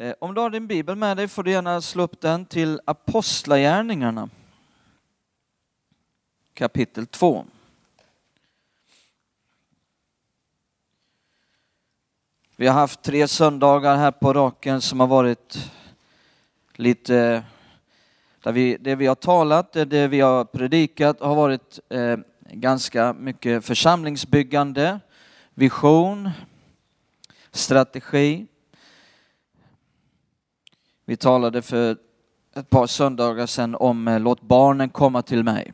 Eh, om du har din bibel med dig får du gärna slå upp den till Apostlagärningarna kapitel 2. Vi har haft tre söndagar här på raken som har varit lite, där vi, det vi har talat, det vi har predikat har varit eh, ganska mycket församlingsbyggande, vision, strategi. Vi talade för ett par söndagar sedan om eh, låt barnen komma till mig.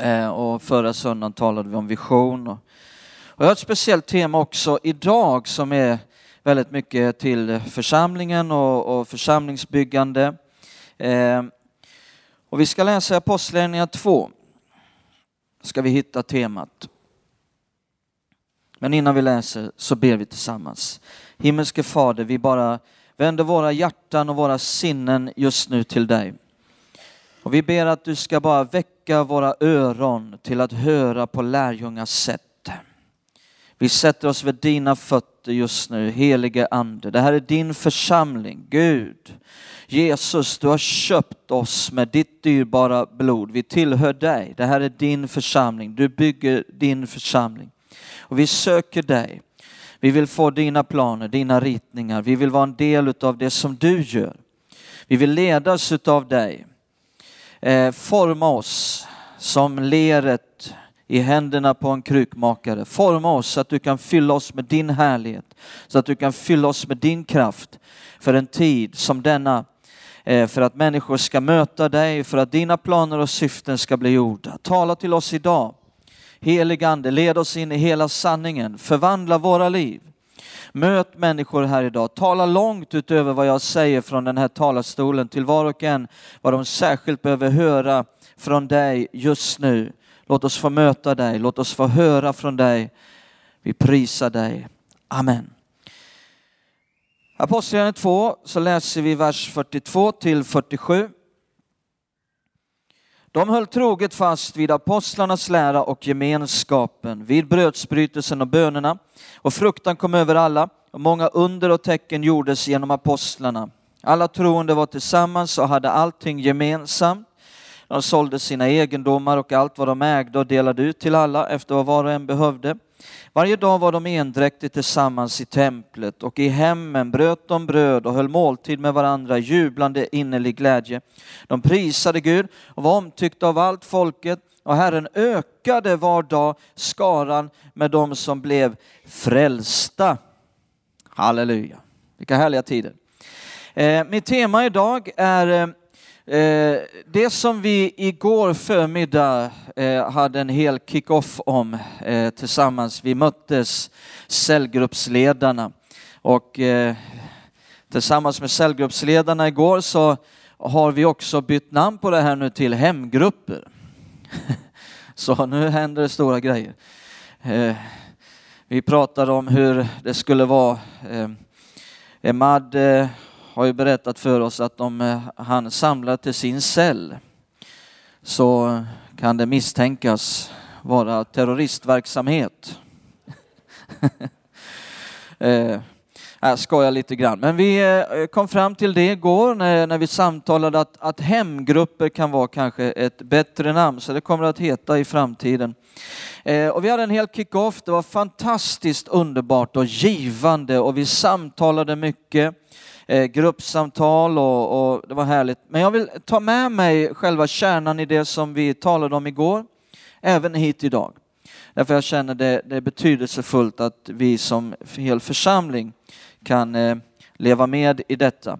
Eh, och förra söndagen talade vi om vision. Och, jag har ett speciellt tema också idag som är väldigt mycket till församlingen och, församlingsbyggande. Eh, och vi ska läsa Apostlagärningarna 2. Ska vi hitta temat. Men innan vi läser så ber vi tillsammans. Himmelske Fader, vi bara vänder våra hjärtan och våra sinnen just nu till dig. Och vi ber att du ska bara väcka våra öron till att höra på lärjungars sätt. Vi sätter oss vid dina fötter just nu, helige Ande. Det här är din församling, Gud. Jesus, du har köpt oss med ditt dyrbara blod. Vi tillhör dig. Det här är din församling. Du bygger din församling. Och vi söker dig. Vi vill få dina planer, dina ritningar. Vi vill vara en del av det som du gör. Vi vill ledas av dig. Eh, forma oss som leret i händerna på en krukmakare. Forma oss så att du kan fylla oss med din härlighet, så att du kan fylla oss med din kraft för en tid som denna, eh, för att människor ska möta dig, för att dina planer och syften ska bli gjorda. Tala till oss idag. Helig Ande, led oss in i hela sanningen, förvandla våra liv. Möt människor här idag. Tala långt utöver vad jag säger från den här talarstolen till var och en vad de särskilt behöver höra från dig just nu. Låt oss få möta dig, låt oss få höra från dig. Vi prisar dig. Amen. Apostlagärningarna 2 så läser vi vers 42 till 47. De höll troget fast vid apostlarnas lära och gemenskapen, vid brödsbrytelsen och bönerna. Och fruktan kom över alla, och många under och tecken gjordes genom apostlarna. Alla troende var tillsammans och hade allting gemensamt. De sålde sina egendomar och allt vad de ägde och delade ut till alla efter vad var och en behövde. Varje dag var de endräktigt tillsammans i templet och i hemmen bröt de bröd och höll måltid med varandra, jublande innerlig glädje. De prisade Gud och var omtyckta av allt folket och Herren ökade var dag skaran med dem som blev frälsta. Halleluja. Vilka härliga tider. Eh, mitt tema idag är eh, eh, det som vi igår förmiddag eh, hade en hel kick-off om eh, tillsammans, vi möttes cellgruppsledarna och eh, tillsammans med cellgruppsledarna igår så har vi också bytt namn på det här nu till hemgrupper. Så nu händer det stora grejer. Eh, vi pratade om hur det skulle vara. Eh, Emad har ju berättat för oss att om eh, han samlar till sin cell så kan det misstänkas vara terroristverksamhet. eh, jag skojar lite grann, men vi eh, kom fram till det igår när, när vi samtalade att, att hemgrupper kan vara kanske ett bättre namn, så det kommer att heta i framtiden. Eh, och vi hade en hel kick-off, det var fantastiskt underbart och givande och vi samtalade mycket eh, gruppsamtal och, och, det var härligt. Men jag vill ta med mig själva kärnan i det som vi talade om igår, även hit idag. Därför jag känner det, det är betydelsefullt att vi som hel församling kan eh, leva med i detta.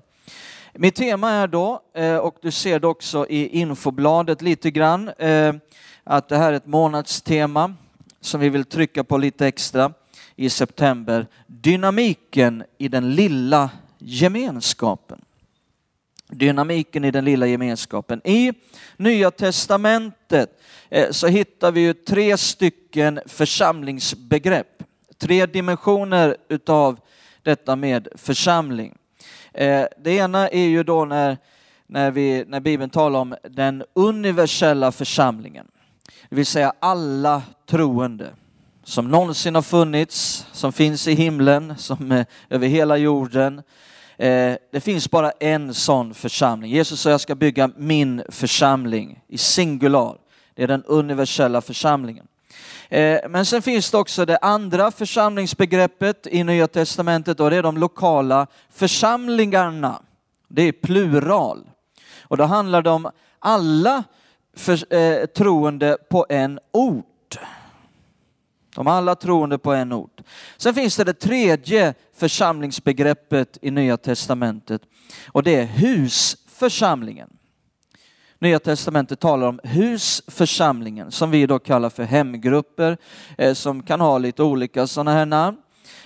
Mitt tema är då, eh, och du ser det också i infobladet lite grann, eh, att det här är ett månadstema som vi vill trycka på lite extra i september. Dynamiken i den lilla gemenskapen. Dynamiken i den lilla gemenskapen. I Nya Testamentet eh, så hittar vi ju tre stycken församlingsbegrepp. Tre dimensioner utav detta med församling. Eh, det ena är ju då när, när, vi, när Bibeln talar om den universella församlingen. Det vill säga alla troende som någonsin har funnits, som finns i himlen, som är över hela jorden, Eh, det finns bara en sån församling. Jesus sa jag ska bygga min församling i singular. Det är den universella församlingen. Eh, men sen finns det också det andra församlingsbegreppet i Nya Testamentet och det är de lokala församlingarna. Det är plural. Och då handlar det om alla för, eh, troende på en ort. De alla troende på en ort. Sen finns det det tredje församlingsbegreppet i Nya Testamentet och det är husförsamlingen. Nya Testamentet talar om husförsamlingen som vi då kallar för hemgrupper eh, som kan ha lite olika sådana här namn.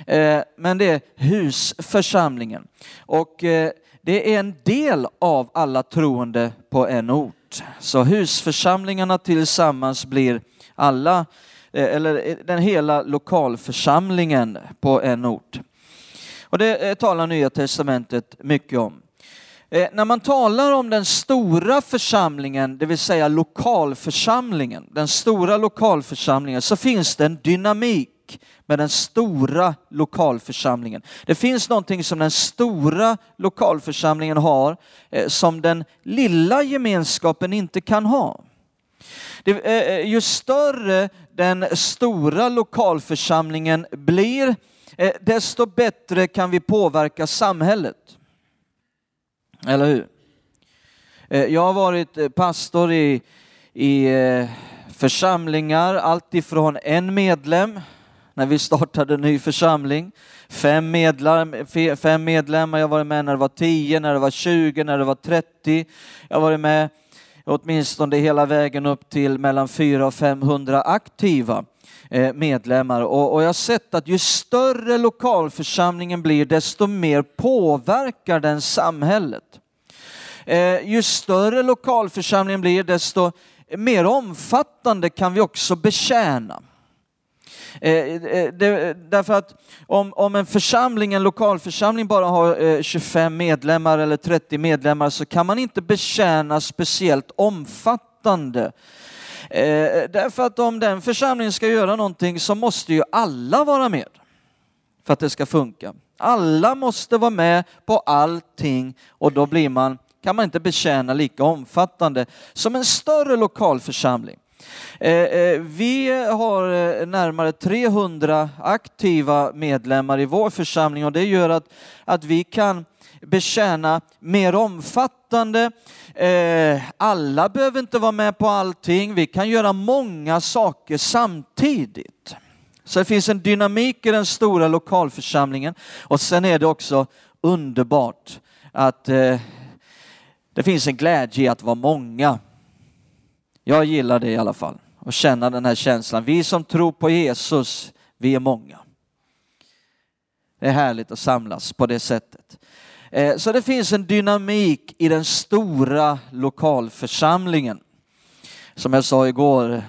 Eh, men det är husförsamlingen och eh, det är en del av alla troende på en ort. Så husförsamlingarna tillsammans blir alla, Eh, eller eh, den hela lokalförsamlingen på en ort. Och det eh, talar Nya Testamentet mycket om. När man talar om den stora församlingen, det vill säga lokalförsamlingen, den stora lokalförsamlingen, så finns det en dynamik med den stora lokalförsamlingen. Det finns någonting som den stora lokalförsamlingen har som den lilla gemenskapen inte kan ha. Ju större den stora lokalförsamlingen blir, eh, desto bättre kan vi påverka samhället. Eller hur? Eh, jag har varit eh, pastor i, i församlingar, alltifrån en medlem när vi startade en ny församling, fem, medlem, fem medlemmar, jag har varit med när det var 10, när det var 20, när det var 30. Jag har varit med åtminstone hela vägen upp till mellan 400 och 500 aktiva eh, medlemmar. Och, jag har sett att ju större lokalförsamlingen blir, desto mer påverkar den samhället. Eh, ju större lokalförsamlingen blir, desto mer omfattande kan vi också betjäna. Eh, eh, därför att om, om en församling, en lokalförsamling bara har eh, 25 medlemmar eller 30 medlemmar så kan man inte betjäna speciellt omfattande. Därför att om den församlingen ska göra någonting så måste ju alla vara med för att det ska funka. Alla måste vara med på allting och då blir man kan man inte betjäna lika omfattande som en större lokalförsamling. Eh, eh, vi har eh, närmare 300 aktiva medlemmar i vår församling och det gör att, att vi kan betjäna mer omfattande. Alla behöver inte vara med på allting. Vi kan göra många saker samtidigt. Så det finns en dynamik i den stora lokalförsamlingen och sen är det också underbart att det finns en glädje i att vara många. Jag gillar det i alla fall och känna den här känslan. Vi som tror på Jesus, vi är många. Det är härligt att samlas på det sättet. Eh, så det finns en dynamik i den stora lokalförsamlingen. Som jag sa igår,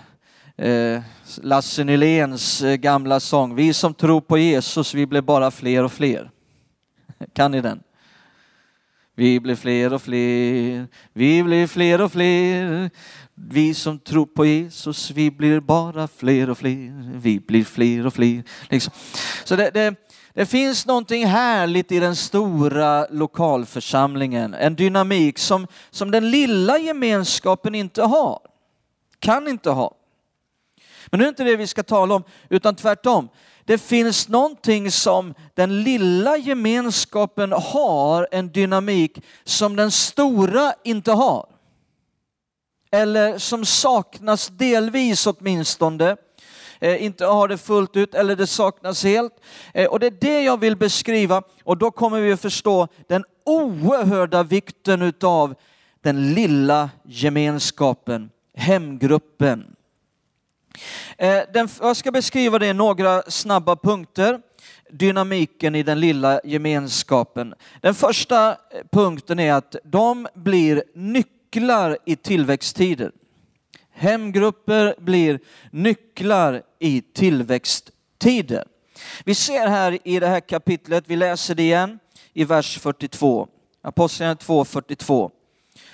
eh, Lasse Nyléns eh, gamla sång, vi som tror på Jesus, vi blir bara fler och fler. Kan ni den? Vi blir fler och fler, vi blir fler och fler. Vi som tror på Jesus, vi blir bara fler och fler. Vi blir fler och fler. Liksom. Så det, det, det finns någonting härligt i den stora lokalförsamlingen. En dynamik som, som den lilla gemenskapen inte har. Kan inte ha. Men nu är det inte det vi ska tala om, utan tvärtom. Det finns någonting som den lilla gemenskapen har, en dynamik som den stora inte har. Eller som saknas delvis åtminstone. Eh, inte har det fullt ut eller det saknas helt. Eh, och det är det jag vill beskriva och då kommer vi att förstå den oerhörda vikten utav den lilla gemenskapen, hemgruppen. Eh, den, jag ska beskriva det i några snabba punkter. Dynamiken i den lilla gemenskapen. Den första eh, punkten är att de blir nycklar i tillväxttider. Hemgrupper blir nycklar i tillväxttider. Vi ser här i det här kapitlet, vi läser det igen i vers 42, Apostlagärningarna 2, 42.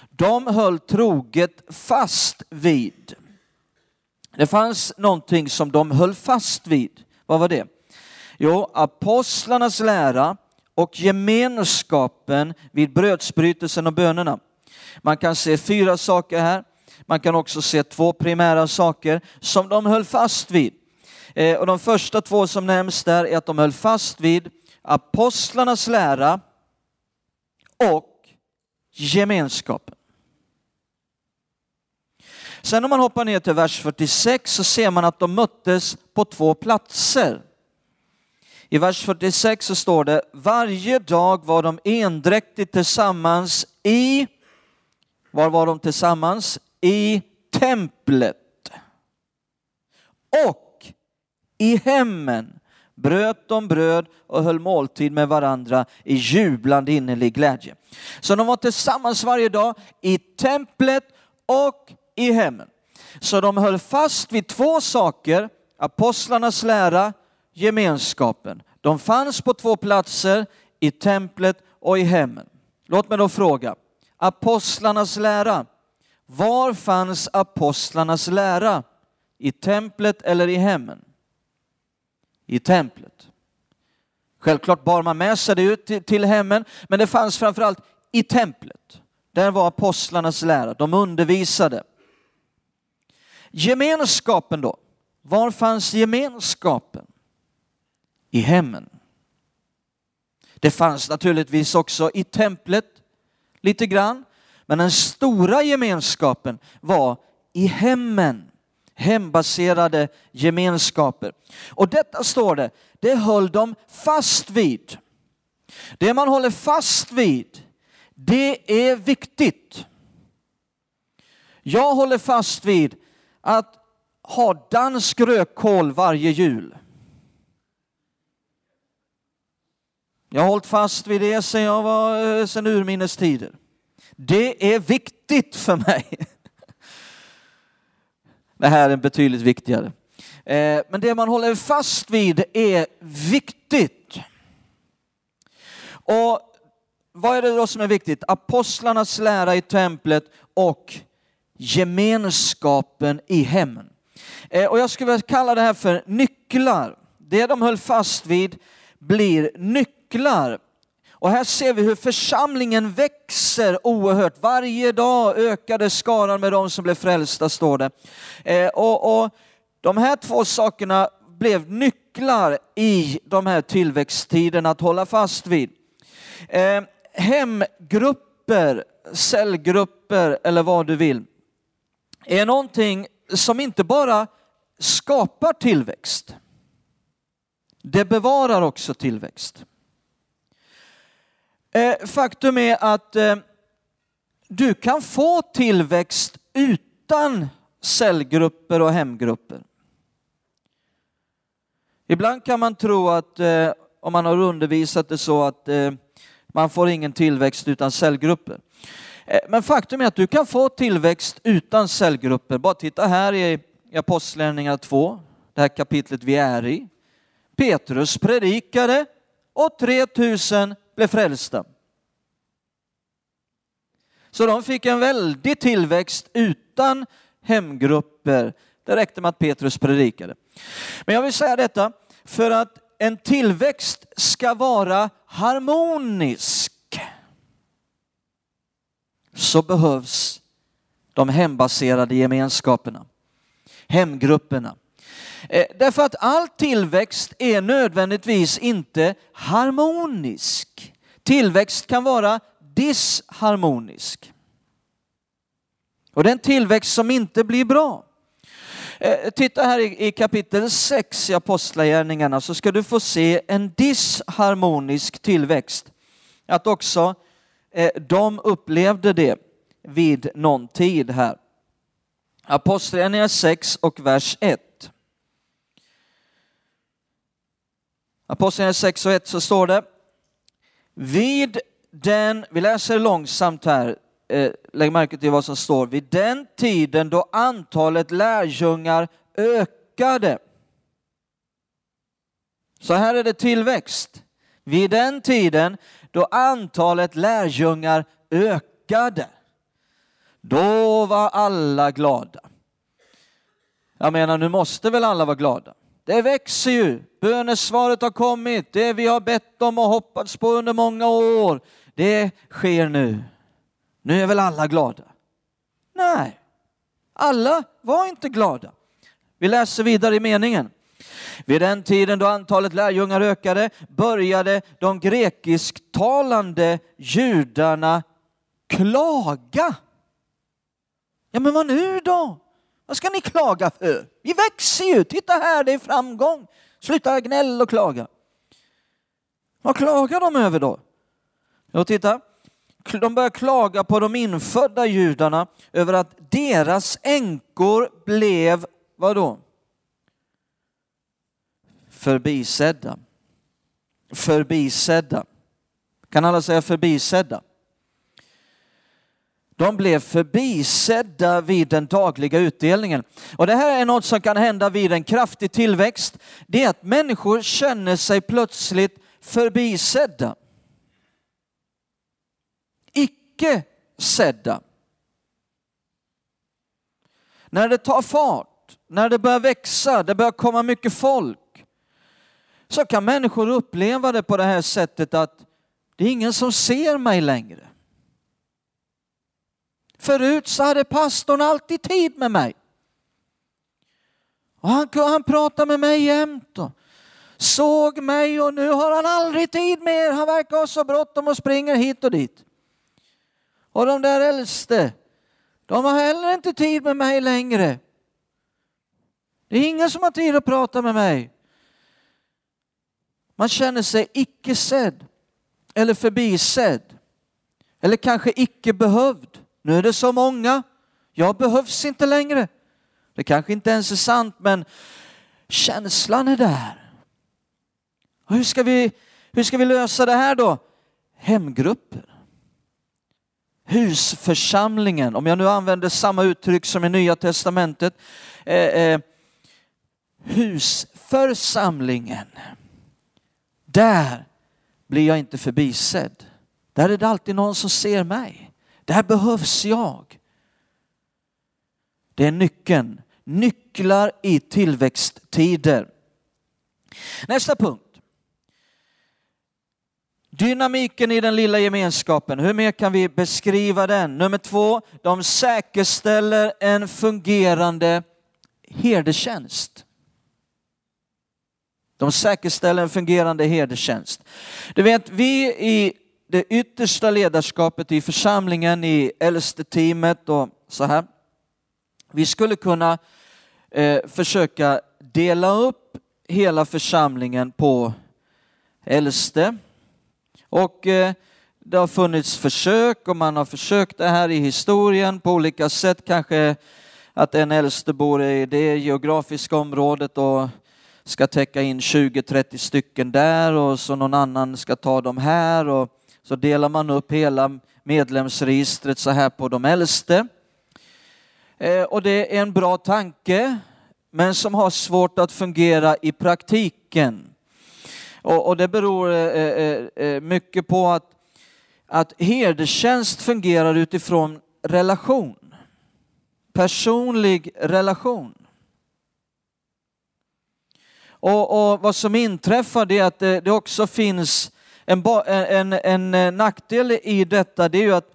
De höll troget fast vid det fanns någonting som de höll fast vid. Vad var det? Jo, apostlarnas lära och gemenskapen vid brödsbrytelsen och bönerna. Man kan se fyra saker här. Man kan också se två primära saker som de höll fast vid. Eh, och de första två som nämns där är att de höll fast vid apostlarnas lära och gemenskapen. Sen om man hoppar ner till vers 46 så ser man att de möttes på två platser. I vers 46 så står det, varje dag var de endräktigt tillsammans i, var var de tillsammans? I templet. Och i hemmen bröt de bröd och höll måltid med varandra i jublande innerlig glädje. Så de var tillsammans varje dag i templet och i hemmen. Så de höll fast vid två saker, apostlarnas lära, gemenskapen. De fanns på två platser, i templet och i hemmen. Låt mig då fråga, apostlarnas lära, var fanns apostlarnas lära? I templet eller i hemmen? I templet. Självklart bar man med sig det ut till hemmen, men det fanns framförallt i templet. Där var apostlarnas lära, de undervisade. Gemenskapen då? Var fanns gemenskapen? I hemmen. Det fanns naturligtvis också i templet lite grann, men den stora gemenskapen var i hemmen. Hembaserade gemenskaper. Och detta står det, det höll de fast vid. Det man håller fast vid, det är viktigt. Jag håller fast vid att ha dansk rödkål varje jul. Jag har hållit fast vid det sedan jag var eh, sedan urminnes tider. Det är viktigt för mig. Det här är betydligt viktigare. Eh, men det man håller fast vid är viktigt. Och vad är det då som är viktigt? Apostlarnas lära i templet och gemenskapen i hemmen. Eh, och jag skulle vilja kalla det här för nycklar. Det de höll fast vid blir nycklar. Och här ser vi hur församlingen växer oerhört. Varje dag ökade skaran med de som blev frälsta, står det. Eh, och, och de här två sakerna blev nycklar i de här tillväxttiderna att hålla fast vid. Eh, hemgrupper, cellgrupper eller vad du vill är någonting som inte bara skapar tillväxt. Det bevarar också tillväxt. Eh, faktum är att eh, du kan få tillväxt utan cellgrupper och hemgrupper. Ibland kan man tro att eh, om man har undervisat det så att man får ingen tillväxt utan cellgrupper. Eh, men faktum är att du kan få tillväxt utan cellgrupper. Bara titta här i Apostlagärningarna 2, det här kapitlet vi är i. Petrus predikade och 3000 blev frälsta. Så de fick en väldig tillväxt utan hemgrupper. Det räckte med att Petrus predikade. Men jag vill säga detta för att en tillväxt ska vara harmonisk så behövs de hembaserade gemenskaperna, hemgrupperna. Eh, därför att all tillväxt är nödvändigtvis inte harmonisk. Tillväxt kan vara disharmonisk. Och det är en tillväxt som inte blir bra. Eh, titta här i kapitel 6 i Apostlagärningarna så ska du få se en disharmonisk tillväxt. Att också Eh, de upplevde det vid någon tid här. Apostlagärningarna 6 och vers 1. Apostlagärningarna 6 och 1 så står det vid den, vi läser långsamt här, eh, lägg märke till vad som står, vid den tiden då antalet lärjungar ökade. Så här är det tillväxt. Vid den tiden då antalet lärjungar ökade. Då var alla glada. Jag menar, nu måste väl alla vara glada? Det växer ju. Bönesvaret har kommit. Det vi har bett om och hoppats på under många år, det sker nu. Nu är väl alla glada? Nej, alla var inte glada. Vi läser vidare i meningen. Vid den tiden då antalet lärjungar ökade började de grekisktalande judarna klaga. Ja men vad nu då? Vad ska ni klaga för? Vi växer ju, titta här det är framgång. Sluta gnäll och klaga. Vad klagar de över då? Jo titta, de börjar klaga på de infödda judarna över att deras änkor blev, vadå? Förbisedda. Förbisedda. Kan alla säga förbisedda? De blev förbisedda vid den dagliga utdelningen. Och det här är något som kan hända vid en kraftig tillväxt. Det är att människor känner sig plötsligt förbisedda. Icke sedda. När det tar fart, när det börjar växa, det börjar komma mycket folk, så kan människor uppleva det på det här sättet att det är ingen som ser mig längre. Förut så hade pastorn alltid tid med mig. Och han, han pratade med mig jämt och såg mig och nu har han aldrig tid mer. Han verkar ha så bråttom och springer hit och dit. Och de där äldste, de har heller inte tid med mig längre. Det är ingen som har tid att prata med mig. Man känner sig icke sedd eller förbisedd eller kanske icke behövd. Nu är det så många, jag behövs inte längre. Det kanske inte ens är sant men känslan är där. Och hur, ska vi, hur ska vi lösa det här då? Hemgrupper. Husförsamlingen, om jag nu använder samma uttryck som i Nya Testamentet. Eh, eh, husförsamlingen. Där blir jag inte förbisedd. Där är det alltid någon som ser mig. Där behövs jag. Det är nyckeln. Nycklar i tillväxttider. Nästa punkt. Dynamiken i den lilla gemenskapen, hur mer kan vi beskriva den? Nummer två, de säkerställer en fungerande herdetjänst. De säkerställer en fungerande herdetjänst. Du vet, vi i det yttersta ledarskapet i församlingen, i äldsteteamet och så här. Vi skulle kunna eh, försöka dela upp hela församlingen på äldste. Och eh, det har funnits försök och man har försökt det här i historien på olika sätt. Kanske att en äldste bor i det geografiska området och ska täcka in 20-30 stycken där och så någon annan ska ta dem här och så delar man upp hela medlemsregistret så här på de äldste. Eh, och det är en bra tanke, men som har svårt att fungera i praktiken. Och, det beror eh, eh, mycket på att, att herdetjänst fungerar utifrån relation. Personlig relation. Och, och, vad som inträffar är att det, det också finns en, en, en, eh, nackdel i detta, det är ju att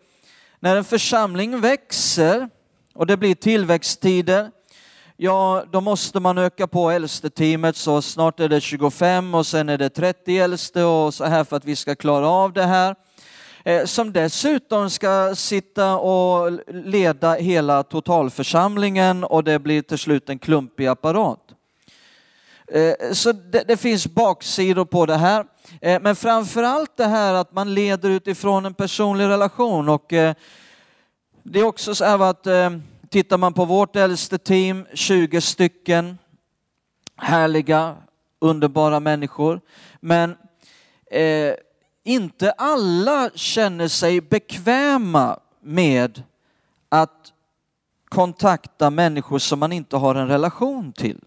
när en församling växer och det blir tillväxttider, ja då måste man öka på äldsteteamet så snart är det 25 och sen är det 30 äldste och så här för att vi ska klara av det här. Eh, som dessutom ska sitta och leda hela totalförsamlingen och det blir till slut en klumpig apparat. Eh, så det, det, finns baksidor på det här. Eh, men framför allt det här att man leder utifrån en personlig relation och eh, det är också så här att tittar man på vårt äldste team, 20 stycken härliga, underbara människor. Men eh, inte alla känner sig bekväma med att kontakta människor som man inte har en relation till.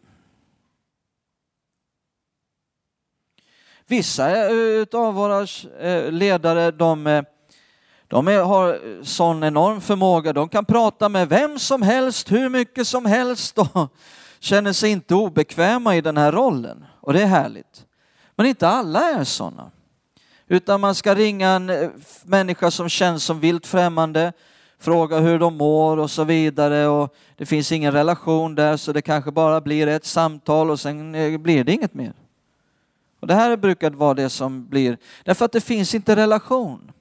Vissa eh, av våra eh, ledare, de, eh, de har sån enorm förmåga. De kan prata med vem som helst, hur mycket som helst och känner sig inte obekväma i den här rollen och det är härligt. Men inte alla är sådana. Utan man ska ringa en människa som känns som vilt främmande, fråga hur de mår och så vidare och det finns ingen relation där så det kanske bara blir ett samtal och sen blir det inget mer. Och Det här brukar vara det som blir, därför att det finns inte relation.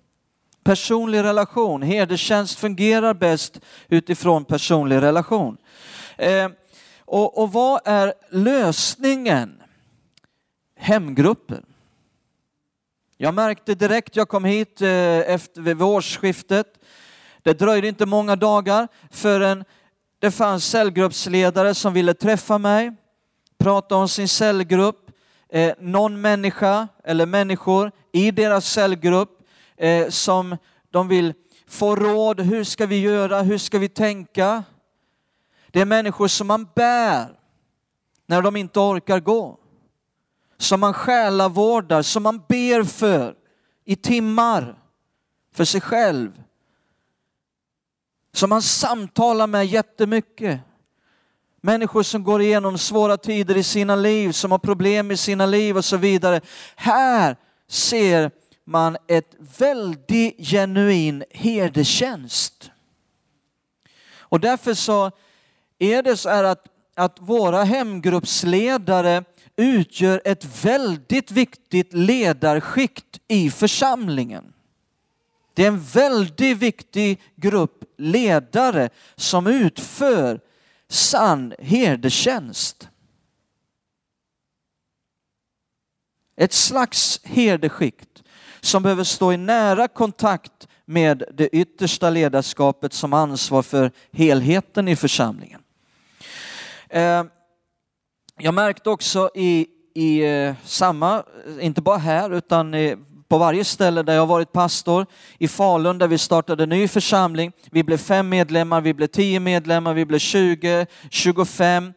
Personlig relation, herdetjänst fungerar bäst utifrån personlig relation. Eh, och, och vad är lösningen? Hemgrupper. Jag märkte direkt jag kom hit eh, efter vid årsskiftet. Det dröjde inte många dagar förrän det fanns cellgruppsledare som ville träffa mig, prata om sin cellgrupp. Eh, någon människa eller människor i deras cellgrupp eh, som de vill få råd. Hur ska vi göra? Hur ska vi tänka? Det är människor som man bär när de inte orkar gå. Som man själavårdar, som man ber för i timmar för sig själv. Som man samtalar med jättemycket. Människor som går igenom svåra tider i sina liv, som har problem i sina liv och så vidare. Här ser man ett väldigt genuin herdetjänst. Och därför så är det så här att, att våra hemgruppsledare utgör ett väldigt viktigt ledarskikt i församlingen. Det är en väldigt viktig grupp ledare som utför sann herdetjänst. Ett slags herdeskikt som behöver stå i nära kontakt med det yttersta ledarskapet som ansvar för helheten i församlingen. Eh, jag märkte också i, i eh, samma, inte bara här utan på varje ställe där jag varit pastor, i Falun där vi startade en ny församling. Vi blev fem medlemmar, vi blev tio medlemmar, vi blev 20, 25.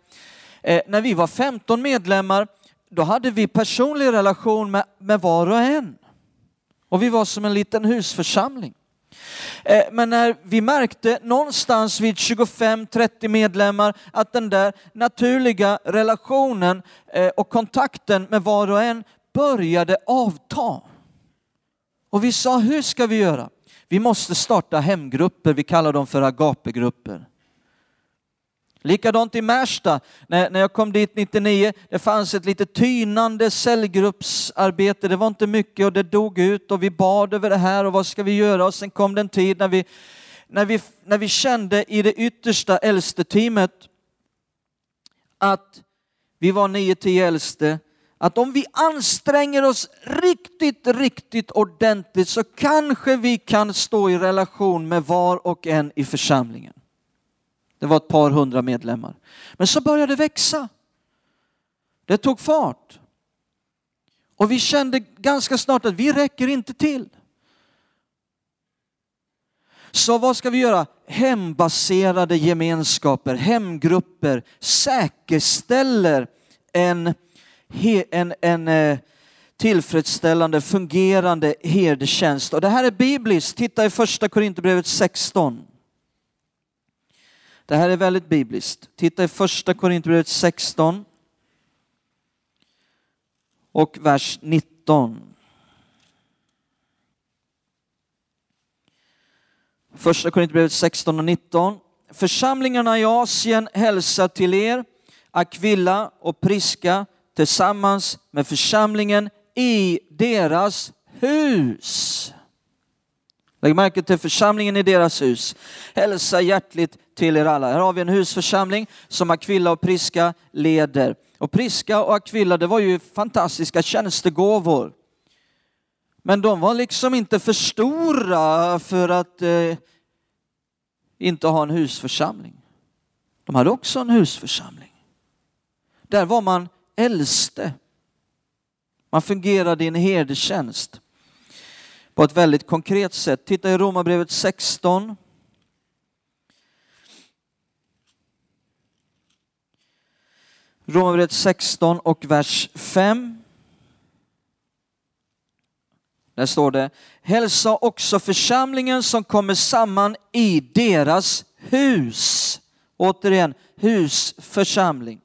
Eh, när vi var 15 medlemmar, då hade vi personlig relation med, med var och en. Och vi var som en liten husförsamling. Eh, men när vi märkte någonstans vid 25-30 medlemmar att den där naturliga relationen eh, och kontakten med var och en började avta. Och vi sa, hur ska vi göra? Vi måste starta hemgrupper, vi kallar dem för agapegrupper. Likadant i Märsta, när, när jag kom dit 99, det fanns ett lite tynande cellgruppsarbete, det var inte mycket och det dog ut och vi bad över det här och vad ska vi göra? Och sen kom det en tid när vi, när vi, när vi kände i det yttersta äldste teamet att vi var nio, tio äldste att om vi anstränger oss riktigt, riktigt ordentligt så kanske vi kan stå i relation med var och en i församlingen. Det var ett par hundra medlemmar. Men så började det växa. Det tog fart. Och vi kände ganska snart att vi räcker inte till. Så vad ska vi göra? Hembaserade gemenskaper, hemgrupper säkerställer en en, en eh, tillfredsställande, fungerande herdetjänst. Och det här är bibliskt. Titta i första Korinthierbrevet 16. Det här är väldigt bibliskt. Titta i första Korinthierbrevet 16 och vers 19. Första Korinthierbrevet 16 och 19. Församlingarna i Asien hälsar till er, Aquilla och Priska, tillsammans med församlingen i deras hus. Lägg märke till församlingen i deras hus. Hälsa hjärtligt till er alla. Här har vi en husförsamling som Aquilla och Priska leder. Och Priska och Aquilla, det var ju fantastiska tjänstegåvor. Men de var liksom inte för stora för att eh, inte ha en husförsamling. De hade också en husförsamling. Där var man äldste. Man fungerade i en herdetjänst på ett väldigt konkret sätt. Titta i Romarbrevet 16. Romarbrevet 16 och vers 5. Där står det, hälsa också församlingen som kommer samman i deras hus. Återigen, husförsamling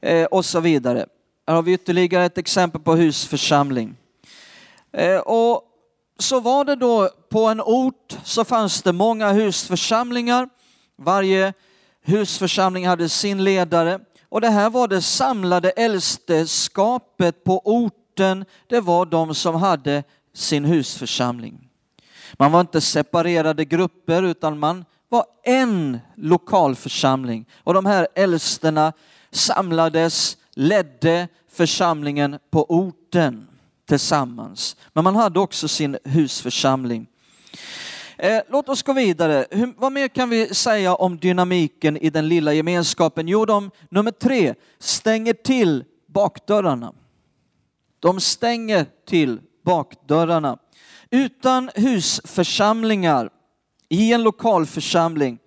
eh, och så vidare. Här har vi ytterligare ett exempel på husförsamling. Eh, och så var det då på en ort så fanns det många husförsamlingar. Varje husförsamling hade sin ledare och det här var det samlade äldsteskapet på orten. Det var de som hade sin husförsamling. Man var inte separerade grupper utan man var en lokalförsamling och de här äldsterna samlades, ledde församlingen på orten tillsammans. Men man hade också sin husförsamling. Eh, låt oss gå vidare. Hur, vad mer kan vi säga om dynamiken i den lilla gemenskapen? Jo, de, nummer tre, stänger till bakdörrarna. De stänger till bakdörrarna. Utan husförsamlingar i en lokal församling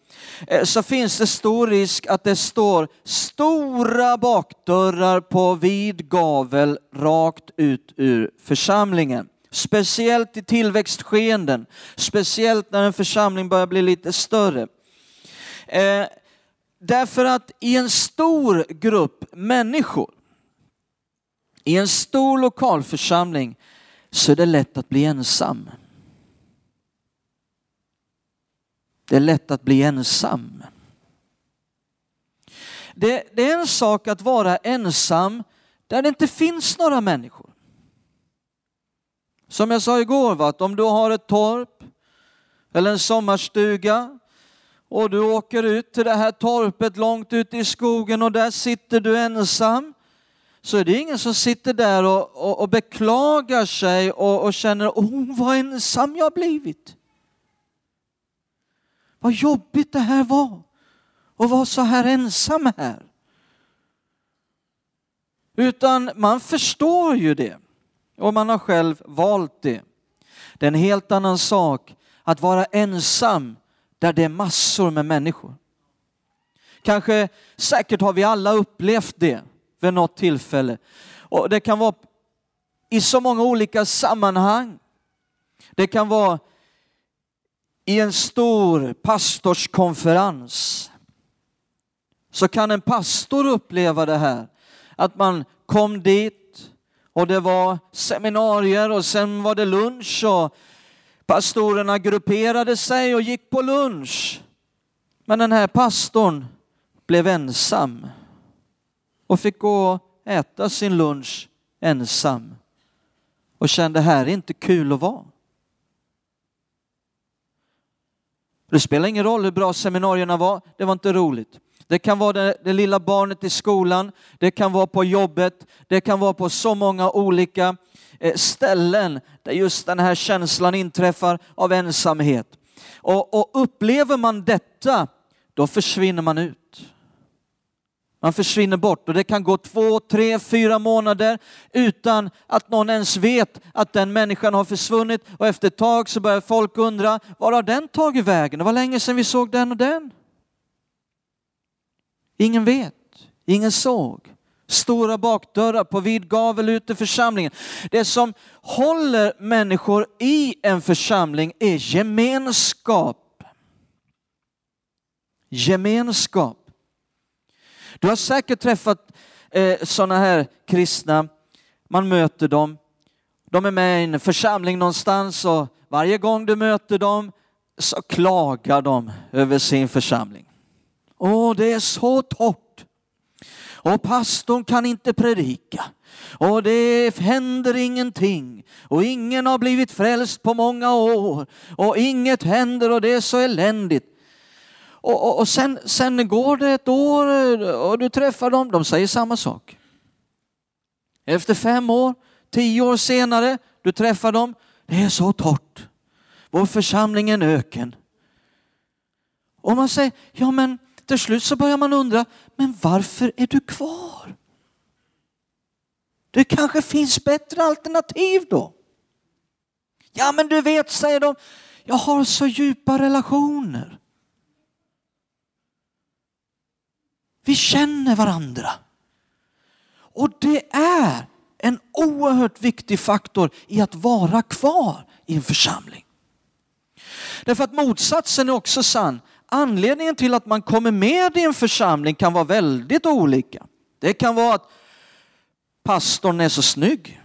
Eh, så finns det stor risk att det står stora bakdörrar på vid gavel rakt ut ur församlingen. Speciellt i tillväxtskeenden, speciellt när en församling börjar bli lite större. Eh, därför att i en stor grupp människor, i en stor lokalförsamling, så är det lätt att bli ensam. Det är lätt att bli ensam. Det, det, är en sak att vara ensam där det inte finns några människor. Som jag sa igår, va, att om du har ett torp eller en sommarstuga och du åker ut till det här torpet långt ute i skogen och där sitter du ensam så är det ingen som sitter där och, och, och beklagar sig och, och känner, oh vad ensam jag blivit. Vad jobbigt det här var att vara så här ensam här. Utan man förstår ju det och man har själv valt det. Det är en helt annan sak att vara ensam där det är massor med människor. Kanske, säkert har vi alla upplevt det vid något tillfälle. Och det kan vara i så många olika sammanhang. Det kan vara i en stor pastorskonferens. Så kan en pastor uppleva det här, att man kom dit och det var seminarier och sen var det lunch och pastorerna grupperade sig och gick på lunch. Men den här pastorn blev ensam och fick gå och äta sin lunch ensam och kände här är inte kul att vara. Det spelar ingen roll hur bra seminarierna var, det var inte roligt. Det kan vara det, det, lilla barnet i skolan, det kan vara på jobbet, det kan vara på så många olika eh, ställen där just den här känslan inträffar av ensamhet. Och, och upplever man detta, då försvinner man ut. Man försvinner bort och det kan gå två, tre, fyra månader utan att någon ens vet att den människan har försvunnit och efter ett tag så börjar folk undra, var har den tagit vägen? Det var länge sedan vi såg den och den. Ingen vet, ingen såg. Stora bakdörrar på vid gavel ut i församlingen. Det som håller människor i en församling är gemenskap. Gemenskap. Du har säkert träffat eh, sådana här kristna, man möter dem, de är med i en församling någonstans och varje gång du möter dem så klagar de över sin församling. Åh, det är så torrt. Och pastorn kan inte predika. Och det händer ingenting. Och ingen har blivit frälst på många år. Och inget händer och det är så eländigt. Och, och, och sen, sen går det ett år och du träffar dem, de säger samma sak. Efter fem år, tio år senare, du träffar dem, det är så torrt. Vår församling är en öken. Och man säger, ja men till slut så börjar man undra, men varför är du kvar? Det kanske finns bättre alternativ då? Ja men du vet, säger de, jag har så djupa relationer. Vi känner varandra. Och det är en oerhört viktig faktor i att vara kvar i en församling. Därför att motsatsen är också sann. Anledningen till att man kommer med i en församling kan vara väldigt olika. Det kan vara att pastorn är så snygg.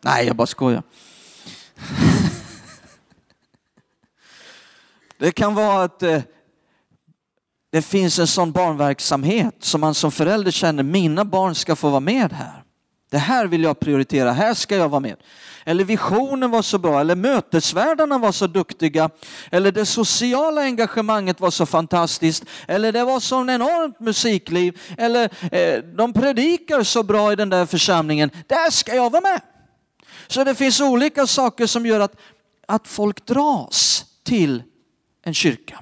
Nej, jag bara skojar. Det kan vara att eh, det finns en sån barnverksamhet som man som förälder känner, mina barn ska få vara med här. Det här vill jag prioritera, här ska jag vara med. Eller visionen var så bra, eller mötesvärdarna var så duktiga, eller det sociala engagemanget var så fantastiskt, eller det var sån enormt musikliv, eller eh, de predikar så bra i den där församlingen, där ska jag vara med. Så det finns olika saker som gör att, att folk dras till en kyrka.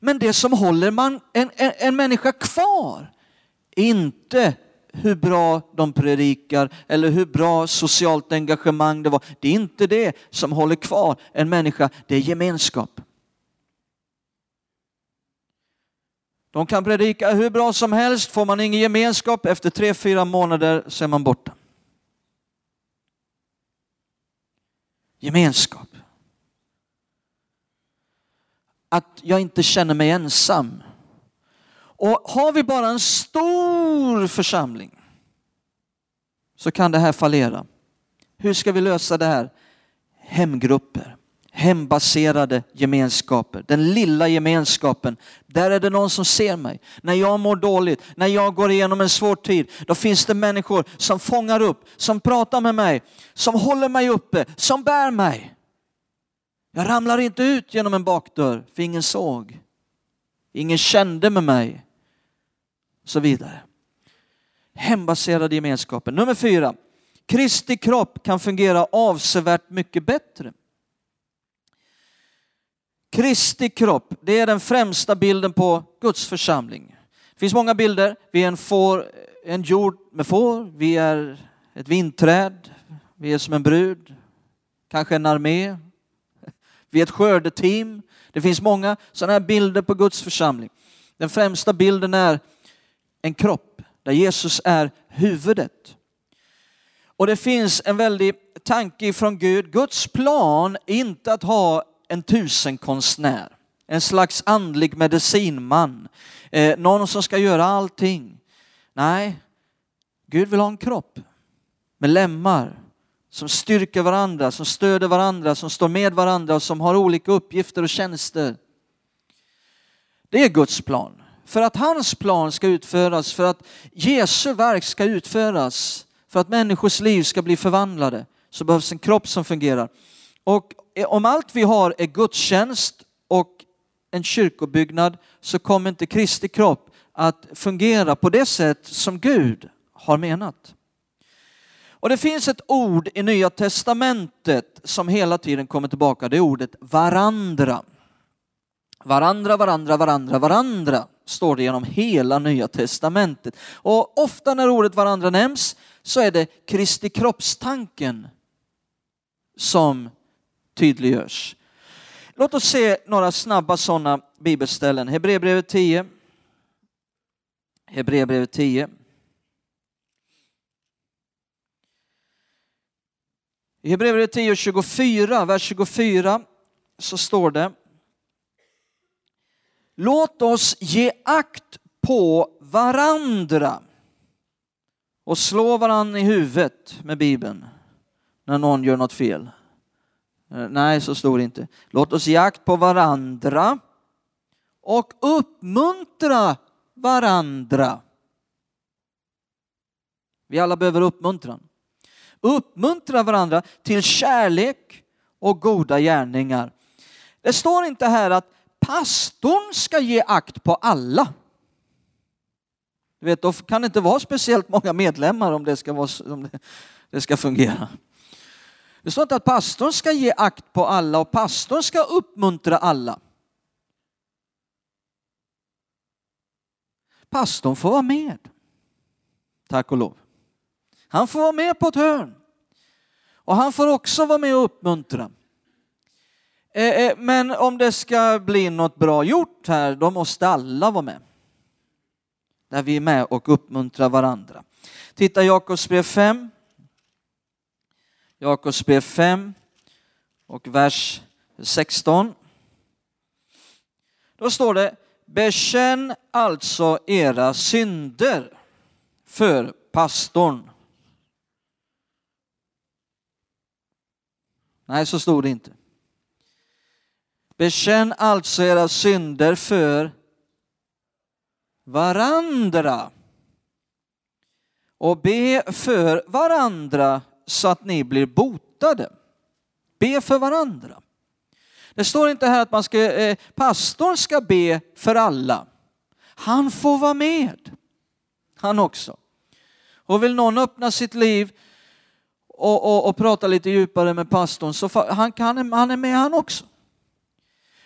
Men det som håller man en, en, en människa kvar, inte hur bra de predikar eller hur bra socialt engagemang det var. Det är inte det som håller kvar en människa, det är gemenskap. De kan predika hur bra som helst, får man ingen gemenskap efter tre, fyra månader så är man borta. Gemenskap. Att jag inte känner mig ensam. Och har vi bara en stor församling så kan det här fallera. Hur ska vi lösa det här? Hemgrupper, hembaserade gemenskaper, den lilla gemenskapen. Där är det någon som ser mig. När jag mår dåligt, när jag går igenom en svår tid, då finns det människor som fångar upp, som pratar med mig, som håller mig uppe, som bär mig. Jag ramlar inte ut genom en bakdörr, för ingen såg. Ingen kände med mig så vidare. Hembaserade gemenskapen. Nummer fyra. Kristi kropp kan fungera avsevärt mycket bättre. Kristi kropp, det är den främsta bilden på Guds församling. Det finns många bilder. Vi är en, får, en jord med får, vi är ett vinträd, vi är som en brud, kanske en armé, vi är ett skördeteam. Det finns många sådana här bilder på Guds församling. Den främsta bilden är en kropp där Jesus är huvudet. Och det finns en väldig tanke från Gud. Guds plan är inte att ha en tusenkonstnär, en slags andlig medicinman, eh, någon som ska göra allting. Nej, Gud vill ha en kropp med lemmar som styrker varandra, som stöder varandra, som står med varandra och som har olika uppgifter och tjänster. Det är Guds plan. För att hans plan ska utföras, för att Jesu verk ska utföras, för att människors liv ska bli förvandlade, så behövs en kropp som fungerar. Och om allt vi har är gudstjänst och en kyrkobyggnad så kommer inte Kristi kropp att fungera på det sätt som Gud har menat. Och det finns ett ord i Nya Testamentet som hela tiden kommer tillbaka, det är ordet varandra. Varandra, varandra, varandra, varandra står det genom hela Nya Testamentet. Och ofta när ordet varandra nämns så är det Kristi kroppstanken som tydliggörs. Låt oss se några snabba sådana bibelställen. Hebreerbrevet 10. Hebreerbrevet 10. I Hebreerbrevet 10 24, vers 24 så står det Låt oss ge akt på varandra och slå varandra i huvudet med Bibeln när någon gör något fel. Eh, nej, så står det inte. Låt oss ge akt på varandra och uppmuntra varandra. Vi alla behöver uppmuntran. Uppmuntra varandra till kärlek och goda gärningar. Det står inte här att pastorn ska ge akt på alla. Du vet, då kan det inte vara speciellt många medlemmar om det ska, vara, om det, det ska fungera. Det står inte att pastorn ska ge akt på alla och pastorn ska uppmuntra alla. Pastorn får vara med. Tack och lov. Han får vara med på ett hörn. Och han får också vara med och uppmuntra. Eh, eh, men om det ska bli något bra gjort här, då måste alla vara med. Där vi är med och uppmuntrar varandra. Titta Jakobs brev 5. Jakobs brev 5 och vers 16. Då står det, bekänn alltså era synder för pastorn. Nej, så stod det inte. Bekänn alltså era synder för varandra och be för varandra så att ni blir botade. Be för varandra. Det står inte här att man ska, eh, pastorn ska be för alla. Han får vara med. Han också. Och vill någon öppna sitt liv och, och, och prata lite djupare med pastorn så han, han, han är med han också.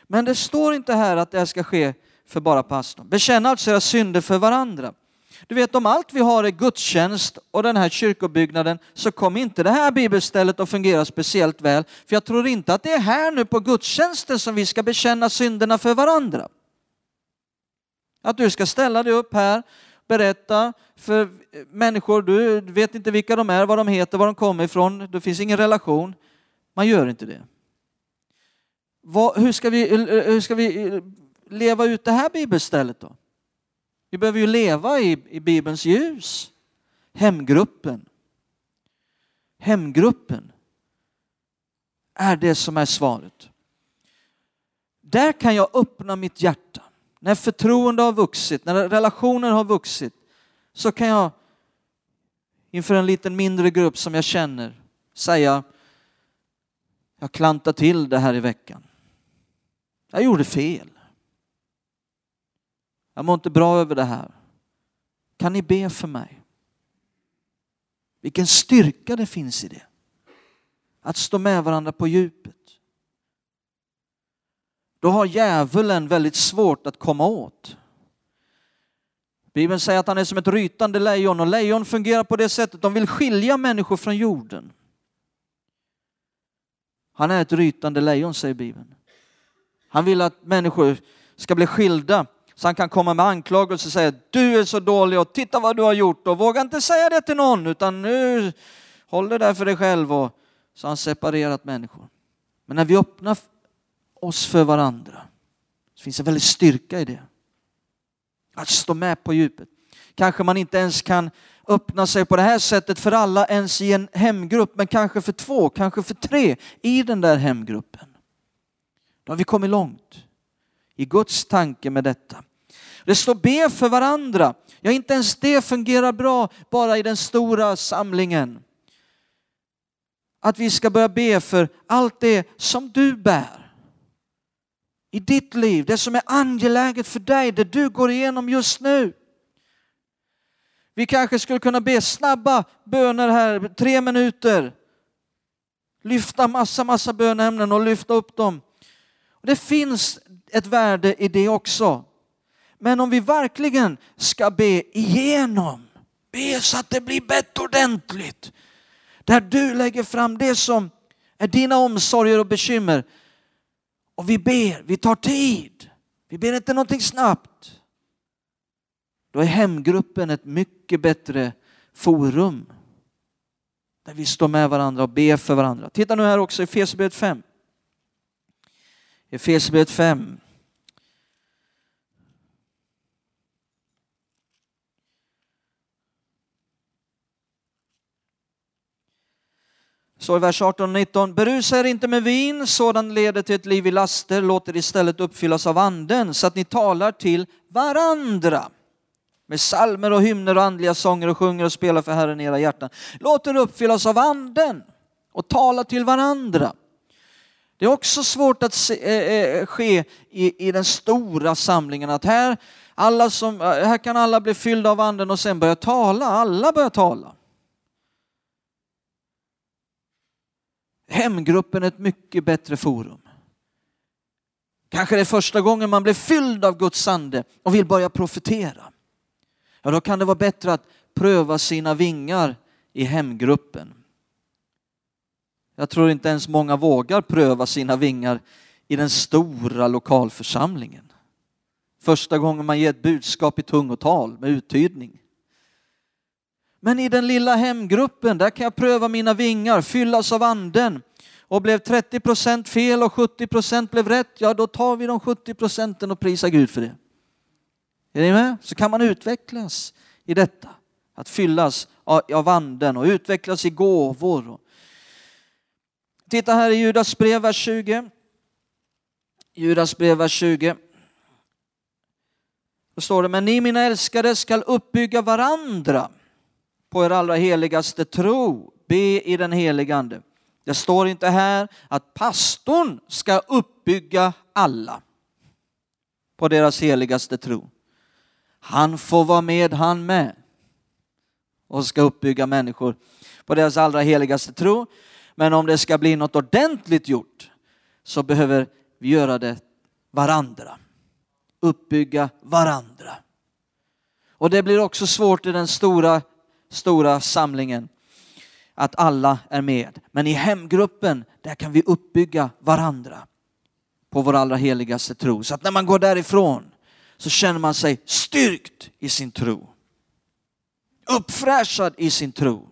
Men det står inte här att det här ska ske för bara pastorn. Bekänn alltså era synder för varandra. Du vet om allt vi har är gudstjänst och den här kyrkobyggnaden så kommer inte det här bibelstället att fungera speciellt väl. För jag tror inte att det är här nu på gudstjänsten som vi ska bekänna synderna för varandra. Att du ska ställa dig upp här, berätta för människor, du vet inte vilka de är, vad de heter, var de kommer ifrån, det finns ingen relation. Man gör inte det. Vad, hur, ska vi, hur ska vi leva ut det här bibelstället då? Vi behöver ju leva i, i Bibelns ljus. Hemgruppen. Hemgruppen är det som är svaret. Där kan jag öppna mitt hjärta. När förtroende har vuxit, när relationer har vuxit, så kan jag inför en liten mindre grupp som jag känner säga, jag klantar till det här i veckan. Jag gjorde fel. Jag mår inte bra över det här. Kan ni be för mig? Vilken styrka det finns i det. Att stå med varandra på djupet. Då har djävulen väldigt svårt att komma åt. Bibeln säger att han är som ett rytande lejon och lejon fungerar på det sättet, de vill skilja människor från jorden. Han är ett rytande lejon säger Bibeln. Han vill att människor ska bli skilda så han kan komma med anklagelser och säga du är så dålig och titta vad du har gjort och våga inte säga det till någon utan nu håll det där för dig själv och så har han separerat människor. Men när vi öppnar oss för varandra Det finns en väldigt styrka i det. Att stå med på djupet. Kanske man inte ens kan öppna sig på det här sättet för alla ens i en hemgrupp, men kanske för två, kanske för tre i den där hemgruppen. Då har vi kommit långt i Guds tanke med detta. Det står be för varandra. Ja, inte ens det fungerar bra bara i den stora samlingen. Att vi ska börja be för allt det som du bär i ditt liv, det som är angeläget för dig, det du går igenom just nu. Vi kanske skulle kunna be snabba böner här, tre minuter. Lyfta massa, massa bönämnen och lyfta upp dem. Det finns ett värde i det också. Men om vi verkligen ska be igenom, be så att det blir bett ordentligt. Där du lägger fram det som är dina omsorger och bekymmer. Och vi ber, vi tar tid. Vi ber inte någonting snabbt. Då är hemgruppen ett mycket bättre forum. Där vi står med varandra och ber för varandra. Titta nu här också i Efesierbrevet 5. Efesierbrevet 5. Så i vers 18 och 19, berusa er inte med vin, sådant leder till ett liv i laster, låt er istället uppfyllas av anden så att ni talar till varandra med salmer och hymner och andliga sånger och sjunger och spelar för Herren i era hjärtan. Låt er uppfyllas av anden och tala till varandra. Det är också svårt att se, äh, ske i, i den stora samlingen att här, alla som, eh, här kan alla bli fyllda av anden och sen börja tala, alla börjar tala. Hemgruppen är ett mycket bättre forum. Kanske det är första gången man blir fylld av Guds ande och vill börja profetera. Ja, då kan det vara bättre att pröva sina vingar i hemgruppen. Jag tror inte ens många vågar pröva sina vingar i den stora lokalförsamlingen. Första gången man ger ett budskap i tungotal med uttydning. Men i den lilla hemgruppen, där kan jag pröva mina vingar, fyllas av anden. Och blev 30 procent fel och 70 procent blev rätt, ja då tar vi de 70 procenten och prisar Gud för det. Är ni med? Så kan man utvecklas i detta. att fyllas av anden och utvecklas i gåvor. Titta här i Judas brev, vers 20. Judas brev, vers 20. Då står det, men ni mina älskade skall uppbygga varandra på er allra heligaste tro. Be i den helige ande. Det står inte här att pastorn ska uppbygga alla på deras heligaste tro. Han får vara med han med och ska uppbygga människor på deras allra heligaste tro. Men om det ska bli något ordentligt gjort så behöver vi göra det varandra. Uppbygga varandra. Och det blir också svårt i den stora, stora samlingen att alla är med. Men i hemgruppen, där kan vi uppbygga varandra på vår allra heligaste tro. Så att när man går därifrån så känner man sig styrkt i sin tro. Uppfräschad i sin tro.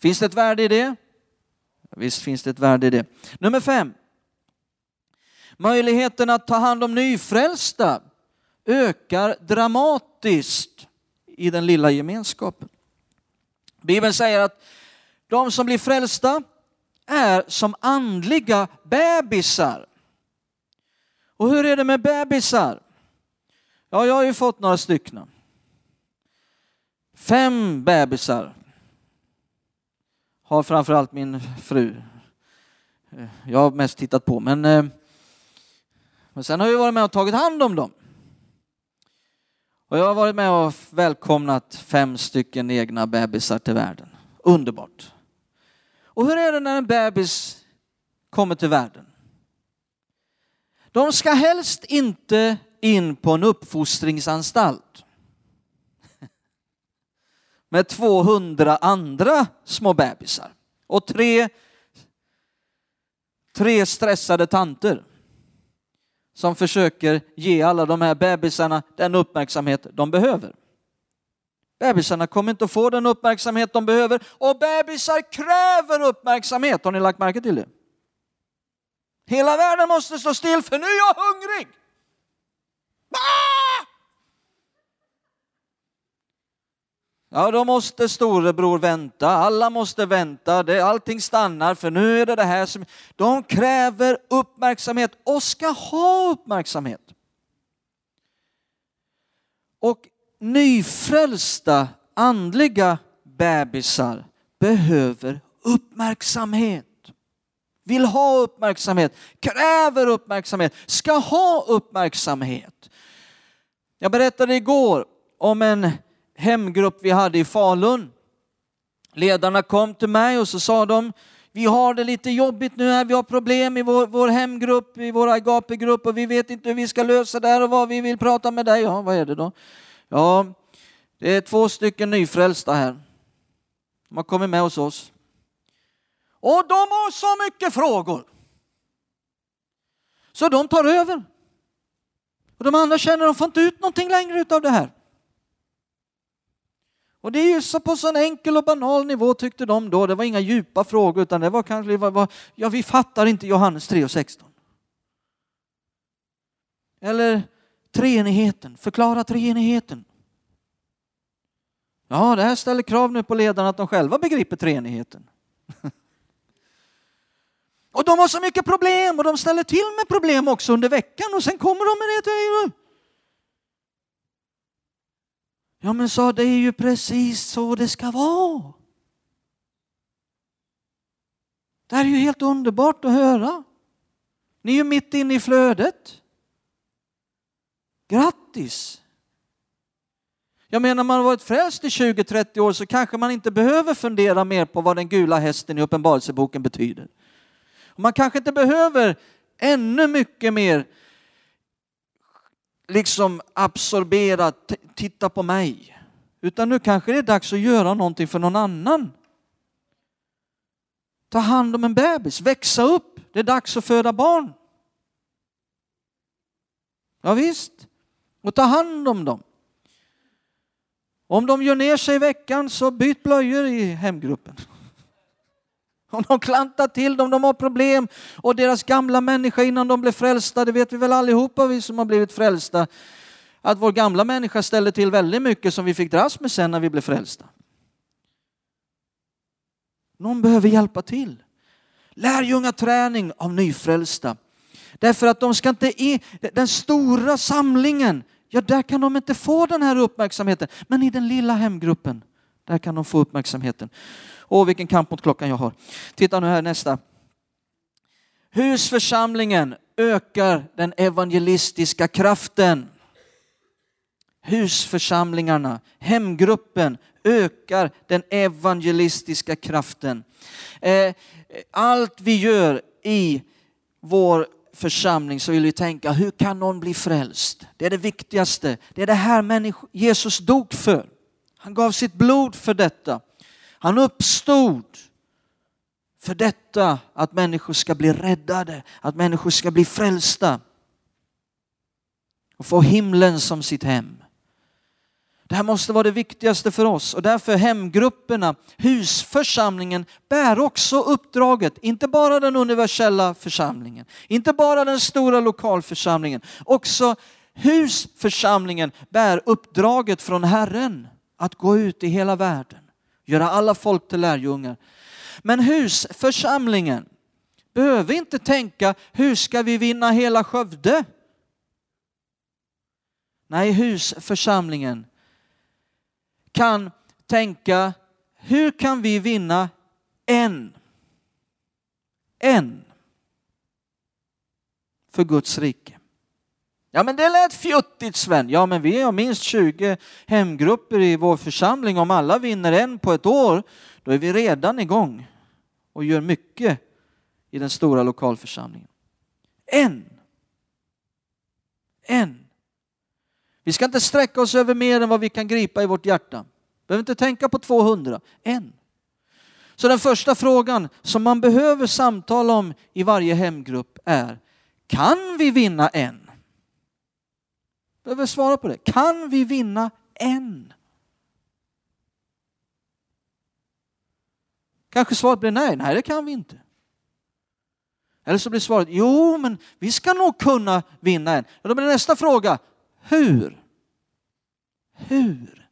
Finns det ett värde i det? Visst finns det ett värde i det. Nummer fem. Möjligheten att ta hand om nyfrälsta ökar dramatiskt i den lilla gemenskapen. Bibeln säger att de som blir frälsta är som andliga bebisar. Och hur är det med bebisar? Ja, jag har ju fått några stycken. Fem bebisar har framförallt min fru. Jag har mest tittat på, men, eh, men sen har jag varit med och tagit hand om dem. Och jag har varit med och välkomnat fem stycken egna bebisar till världen. Underbart. Och hur är det när en bebis kommer till världen? De ska helst inte in på en uppfostringsanstalt med 200 andra små bebisar och tre, tre stressade tanter som försöker ge alla de här bebisarna den uppmärksamhet de behöver. Bebisarna kommer inte att få den uppmärksamhet de behöver och bebisar kräver uppmärksamhet. Har ni lagt märke till det? Hela världen måste stå still för nu är jag hungrig. Ah! Ja, då måste storebror vänta. Alla måste vänta. Det, allting stannar för nu är det det här som... De kräver uppmärksamhet och ska ha uppmärksamhet. Och nyfrälsta andliga bebisar behöver uppmärksamhet. Vill ha uppmärksamhet, kräver uppmärksamhet, ska ha uppmärksamhet. Jag berättade igår om en hemgrupp vi hade i Falun. Ledarna kom till mig och så sa de, vi har det lite jobbigt nu här, vi har problem i vår, vår hemgrupp, i vår agapegrupp och vi vet inte hur vi ska lösa det här och vad vi vill prata med dig. Ja, vad är det då? Ja, det är två stycken nyfrälsta här. De har kommit med hos oss. Och de har så mycket frågor. Så de tar över. Och de andra känner att de får inte ut någonting längre av det här. Och det är ju så på sån enkel och banal nivå tyckte de då. Det var inga djupa frågor utan det var kanske, var, var, ja vi fattar inte Johannes 3 och 16. Eller treenigheten, förklara treenigheten. Ja, det här ställer krav nu på ledarna att de själva begriper treenigheten. och de har så mycket problem och de ställer till med problem också under veckan och sen kommer de med det. Ja men sa det är ju precis så det ska vara. Det här är ju helt underbart att höra. Ni är ju mitt inne i flödet. Grattis! Jag menar, man har varit frälst i 20-30 år så kanske man inte behöver fundera mer på vad den gula hästen i Uppenbarelseboken betyder. Man kanske inte behöver ännu mycket mer liksom absorbera, titta på mig. Utan nu kanske det är dags att göra någonting för någon annan. Ta hand om en bebis, växa upp. Det är dags att föda barn. Ja, visst. Och ta hand om dem. Om de gör ner sig i veckan så byt blöjor i hemgruppen. Om de klantar till dem, de har problem och deras gamla människa innan de blev frälsta, det vet vi väl allihopa vi som har blivit frälsta, att vår gamla människa ställde till väldigt mycket som vi fick dras med sen när vi blev frälsta. Någon behöver hjälpa till. Lärjungaträning av nyfrälsta. Därför att de ska inte i den stora samlingen, ja där kan de inte få den här uppmärksamheten. Men i den lilla hemgruppen, där kan de få uppmärksamheten. Åh, vilken kamp mot klockan jag har. Titta nu här nästa. Husförsamlingen ökar den evangelistiska kraften. Husförsamlingarna, hemgruppen ökar den evangelistiska kraften. Eh, allt vi gör i vår församling så vill vi tänka, hur kan någon bli frälst? Det är det viktigaste. Det är det här Jesus dog för. Han gav sitt blod för detta. Han uppstod för detta, att människor ska bli räddade, att människor ska bli frälsta och få himlen som sitt hem. Det här måste vara det viktigaste för oss och därför hemgrupperna, husförsamlingen bär också uppdraget, inte bara den universella församlingen, inte bara den stora lokalförsamlingen, också husförsamlingen bär uppdraget från Herren att gå ut i hela världen, göra alla folk till lärjungar. Men husförsamlingen behöver inte tänka, hur ska vi vinna hela Skövde? Nej, husförsamlingen kan tänka, hur kan vi vinna en? En. För Guds rike. Ja men det lät fjuttigt Sven. Ja men vi har minst 20 hemgrupper i vår församling. Om alla vinner en på ett år, då är vi redan igång och gör mycket i den stora lokalförsamlingen. En. En. Vi ska inte sträcka oss över mer än vad vi kan gripa i vårt hjärta. Behöver inte tänka på 200, en. Så den första frågan som man behöver samtala om i varje hemgrupp är, kan vi vinna en? Behöver svara på det. Kan vi vinna en? Kanske svaret blir nej, nej det kan vi inte. Eller så blir svaret, jo men vi ska nog kunna vinna en. Och då blir nästa fråga, hur? Hur?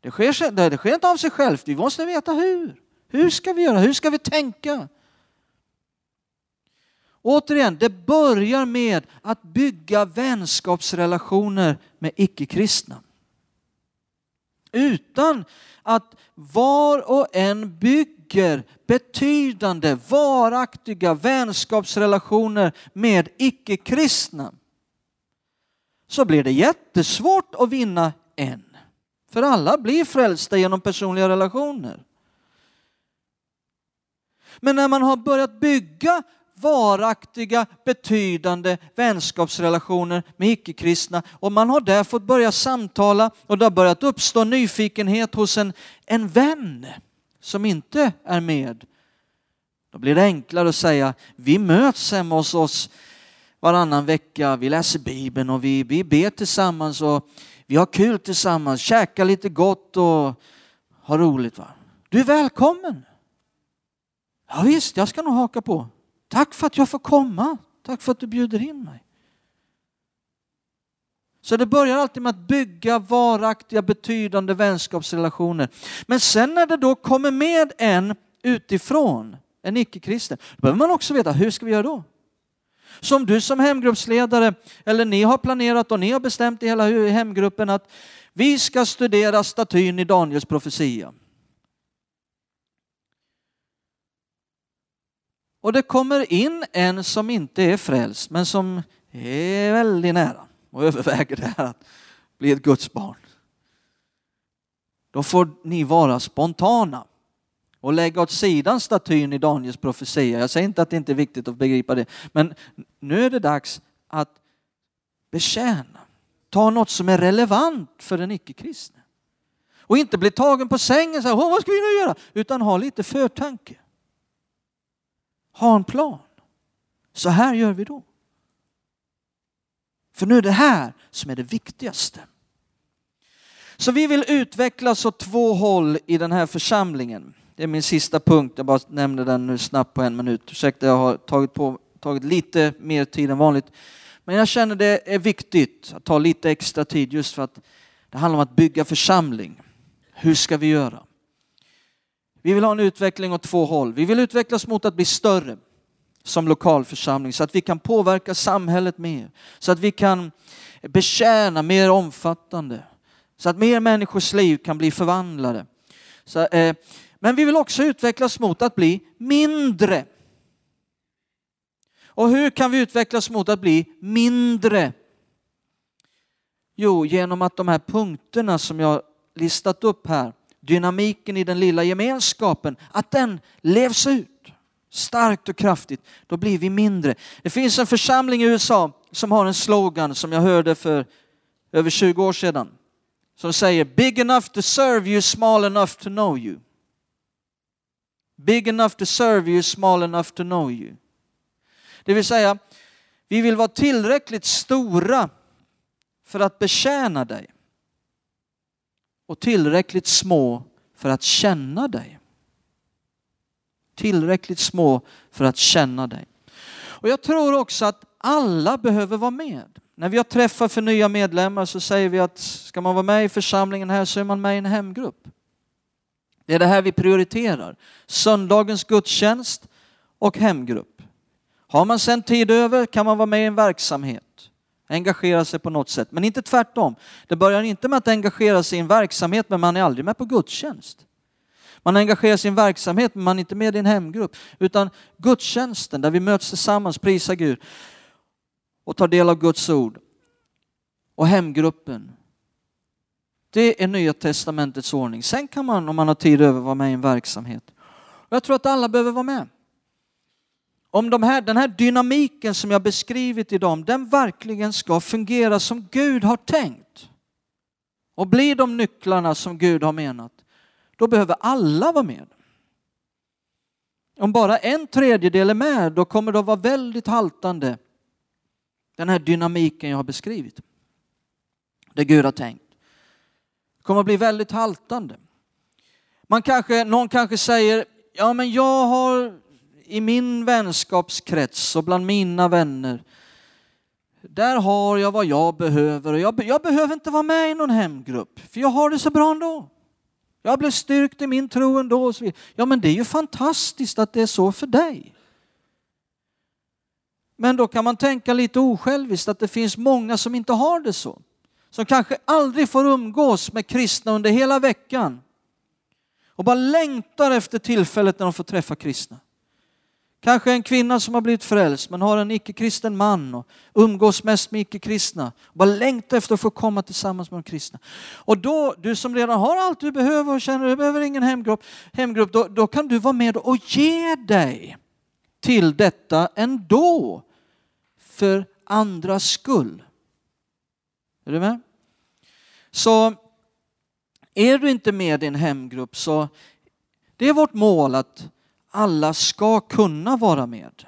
Det sker, det sker inte av sig självt, vi måste veta hur. Hur ska vi göra? Hur ska vi tänka? Återigen, det börjar med att bygga vänskapsrelationer med icke-kristna. Utan att var och en bygger betydande, varaktiga vänskapsrelationer med icke-kristna så blir det jättesvårt att vinna en. För alla blir frälsta genom personliga relationer. Men när man har börjat bygga varaktiga, betydande vänskapsrelationer med icke-kristna och man har där fått börja samtala och det har börjat uppstå nyfikenhet hos en, en vän som inte är med. Då blir det enklare att säga, vi möts hemma hos oss varannan vecka, vi läser Bibeln och vi, vi ber tillsammans och vi har kul tillsammans, käkar lite gott och har roligt. Va? Du är välkommen! Ja, visst, jag ska nog haka på. Tack för att jag får komma. Tack för att du bjuder in mig. Så det börjar alltid med att bygga varaktiga betydande vänskapsrelationer. Men sen när det då kommer med en utifrån, en icke-kristen, då behöver man också veta hur ska vi göra då? Som du som hemgruppsledare, eller ni har planerat och ni har bestämt i hela hemgruppen att vi ska studera statyn i Daniels profetia. Och det kommer in en som inte är frälst men som är väldigt nära och överväger det här att bli ett Guds barn. Då får ni vara spontana och lägga åt sidan statyn i Daniels profetia. Jag säger inte att det inte är viktigt att begripa det, men nu är det dags att betjäna. Ta något som är relevant för den icke-kristne. Och inte bli tagen på sängen så här, vad ska vi nu göra? Utan ha lite förtanke. Ha en plan. Så här gör vi då. För nu är det här som är det viktigaste. Så vi vill utvecklas åt två håll i den här församlingen. Det är min sista punkt, jag bara nämner den nu snabbt på en minut. Ursäkta, jag har tagit, på, tagit lite mer tid än vanligt. Men jag känner det är viktigt att ta lite extra tid just för att det handlar om att bygga församling. Hur ska vi göra? Vi vill ha en utveckling åt två håll. Vi vill utvecklas mot att bli större som lokalförsamling så att vi kan påverka samhället mer. Så att vi kan betjäna mer omfattande. Så att mer människors liv kan bli förvandlade. Så, eh, men vi vill också utvecklas mot att bli mindre. Och hur kan vi utvecklas mot att bli mindre? Jo, genom att de här punkterna som jag listat upp här, dynamiken i den lilla gemenskapen, att den levs ut starkt och kraftigt, då blir vi mindre. Det finns en församling i USA som har en slogan som jag hörde för över 20 år sedan. Som säger Big enough to serve you, small enough to know you. Big enough to serve you, small enough to know you. Det vill säga, vi vill vara tillräckligt stora för att betjäna dig och tillräckligt små för att känna dig. Tillräckligt små för att känna dig. Och jag tror också att alla behöver vara med. När vi har träffat för nya medlemmar så säger vi att ska man vara med i församlingen här så är man med i en hemgrupp. Det är det här vi prioriterar. Söndagens gudstjänst och hemgrupp. Har man sen tid över kan man vara med i en verksamhet. Engagera sig på något sätt, men inte tvärtom. Det börjar inte med att engagera sig i en verksamhet, men man är aldrig med på gudstjänst. Man engagerar sig i en verksamhet, men man är inte med i en hemgrupp. Utan gudstjänsten, där vi möts tillsammans, prisar Gud och tar del av Guds ord. Och hemgruppen, det är Nya Testamentets ordning. Sen kan man, om man har tid över, vara med i en verksamhet. Jag tror att alla behöver vara med. Om de här, den här dynamiken som jag beskrivit i dem, den verkligen ska fungera som Gud har tänkt och bli de nycklarna som Gud har menat, då behöver alla vara med. Om bara en tredjedel är med, då kommer det att vara väldigt haltande, den här dynamiken jag har beskrivit. Det Gud har tänkt. Det kommer att bli väldigt haltande. Man kanske, någon kanske säger, ja men jag har i min vänskapskrets och bland mina vänner, där har jag vad jag behöver och jag, jag behöver inte vara med i någon hemgrupp, för jag har det så bra ändå. Jag blev styrkt i min tro ändå. Och så vidare. Ja, men det är ju fantastiskt att det är så för dig. Men då kan man tänka lite osjälviskt att det finns många som inte har det så. Som kanske aldrig får umgås med kristna under hela veckan. Och bara längtar efter tillfället när de får träffa kristna. Kanske en kvinna som har blivit frälst men har en icke-kristen man och umgås mest med icke-kristna. Bara längtar efter att få komma tillsammans med de kristna. Och då, du som redan har allt du behöver och känner att du behöver ingen hemgrupp, hemgrupp då, då kan du vara med och ge dig till detta ändå. För andras skull. Är du med? Så är du inte med i en hemgrupp så det är vårt mål att alla ska kunna vara med.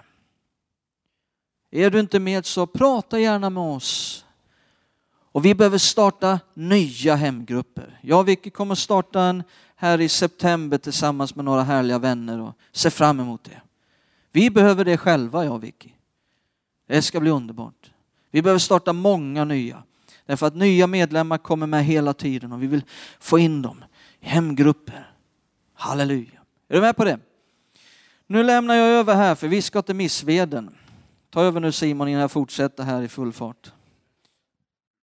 Är du inte med så prata gärna med oss. Och vi behöver starta nya hemgrupper. Jag och Vicky kommer starta en här i september tillsammans med några härliga vänner och ser fram emot det. Vi behöver det själva, jag och Vicky. Det ska bli underbart. Vi behöver starta många nya. Därför att nya medlemmar kommer med hela tiden och vi vill få in dem i hemgrupper. Halleluja. Är du med på det? Nu lämnar jag över här för vi ska till Missveden. Ta över nu Simon innan jag fortsätter här i full fart.